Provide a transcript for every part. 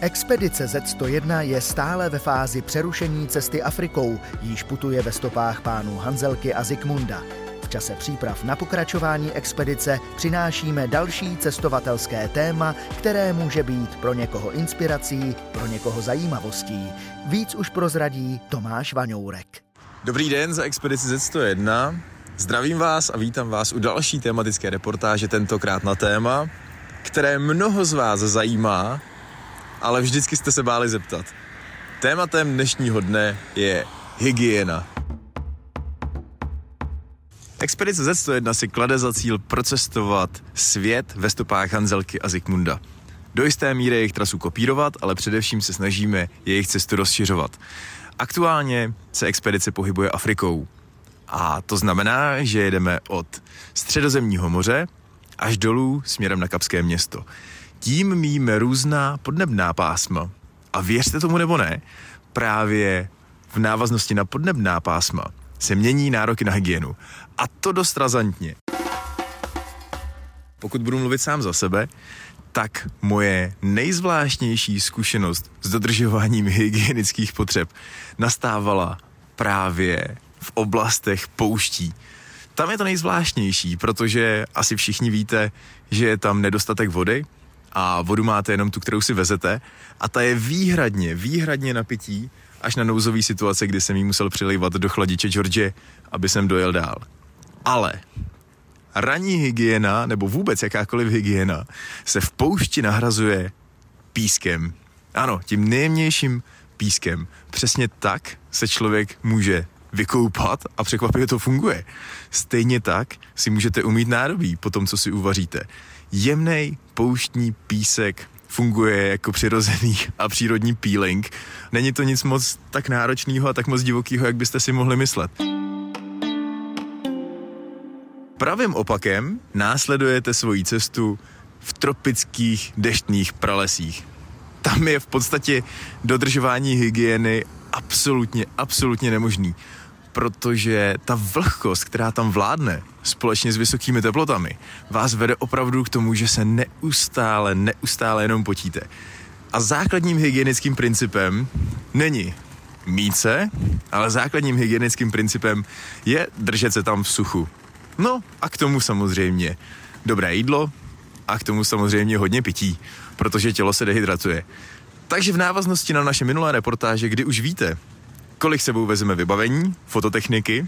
Expedice Z101 je stále ve fázi přerušení cesty Afrikou, již putuje ve stopách pánů Hanzelky a Zikmunda. V čase příprav na pokračování expedice přinášíme další cestovatelské téma, které může být pro někoho inspirací, pro někoho zajímavostí. Víc už prozradí Tomáš Vaňourek. Dobrý den za expedici Z101. Zdravím vás a vítám vás u další tematické reportáže, tentokrát na téma, které mnoho z vás zajímá, ale vždycky jste se báli zeptat. Tématem dnešního dne je hygiena. Expedice Z101 si klade za cíl procestovat svět ve stopách Hanzelky a Zikmunda. Do jisté míry jejich trasu kopírovat, ale především se snažíme jejich cestu rozšiřovat. Aktuálně se expedice pohybuje Afrikou. A to znamená, že jedeme od středozemního moře až dolů směrem na Kapské město. Tím míme různá podnebná pásma. A věřte tomu nebo ne, právě v návaznosti na podnebná pásma se mění nároky na hygienu. A to dost razantně. Pokud budu mluvit sám za sebe, tak moje nejzvláštnější zkušenost s dodržováním hygienických potřeb nastávala právě v oblastech pouští. Tam je to nejzvláštnější, protože asi všichni víte, že je tam nedostatek vody a vodu máte jenom tu, kterou si vezete a ta je výhradně, výhradně na pití až na nouzový situace, kdy jsem jí musel přilejvat do chladiče George, aby jsem dojel dál. Ale ranní hygiena, nebo vůbec jakákoliv hygiena, se v poušti nahrazuje pískem. Ano, tím nejjemnějším pískem. Přesně tak se člověk může vykoupat a překvapivě to funguje. Stejně tak si můžete umít nádobí po tom, co si uvaříte. Jemný pouštní písek funguje jako přirozený a přírodní peeling. Není to nic moc tak náročného a tak moc divokého, jak byste si mohli myslet. Pravým opakem následujete svoji cestu v tropických deštných pralesích. Tam je v podstatě dodržování hygieny absolutně, absolutně nemožný, protože ta vlhkost, která tam vládne, společně s vysokými teplotami, vás vede opravdu k tomu, že se neustále, neustále jenom potíte. A základním hygienickým principem není mít se, ale základním hygienickým principem je držet se tam v suchu. No a k tomu samozřejmě dobré jídlo a k tomu samozřejmě hodně pití, protože tělo se dehydratuje. Takže v návaznosti na naše minulé reportáže, kdy už víte, kolik sebou vezeme vybavení, fototechniky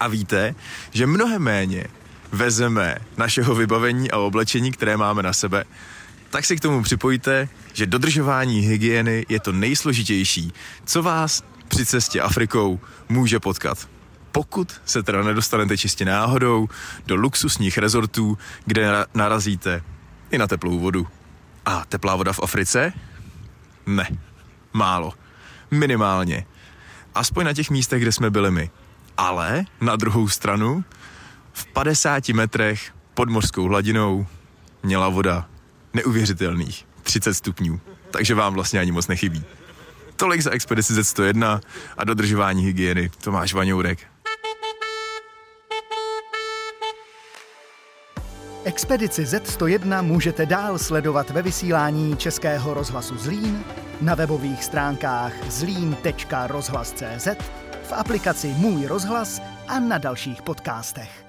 a víte, že mnohem méně vezeme našeho vybavení a oblečení, které máme na sebe, tak si k tomu připojíte, že dodržování hygieny je to nejsložitější, co vás při cestě Afrikou může potkat. Pokud se teda nedostanete čistě náhodou do luxusních rezortů, kde narazíte i na teplou vodu. A teplá voda v Africe? Ne. Málo. Minimálně. Aspoň na těch místech, kde jsme byli my. Ale na druhou stranu, v 50 metrech pod mořskou hladinou měla voda neuvěřitelných 30 stupňů. Takže vám vlastně ani moc nechybí. Tolik za expedici Z101 a dodržování hygieny. Tomáš Vaňourek. Expedici Z101 můžete dál sledovat ve vysílání Českého rozhlasu Zlín, na webových stránkách zlín.rozhlas.cz, v aplikaci Můj rozhlas a na dalších podcastech.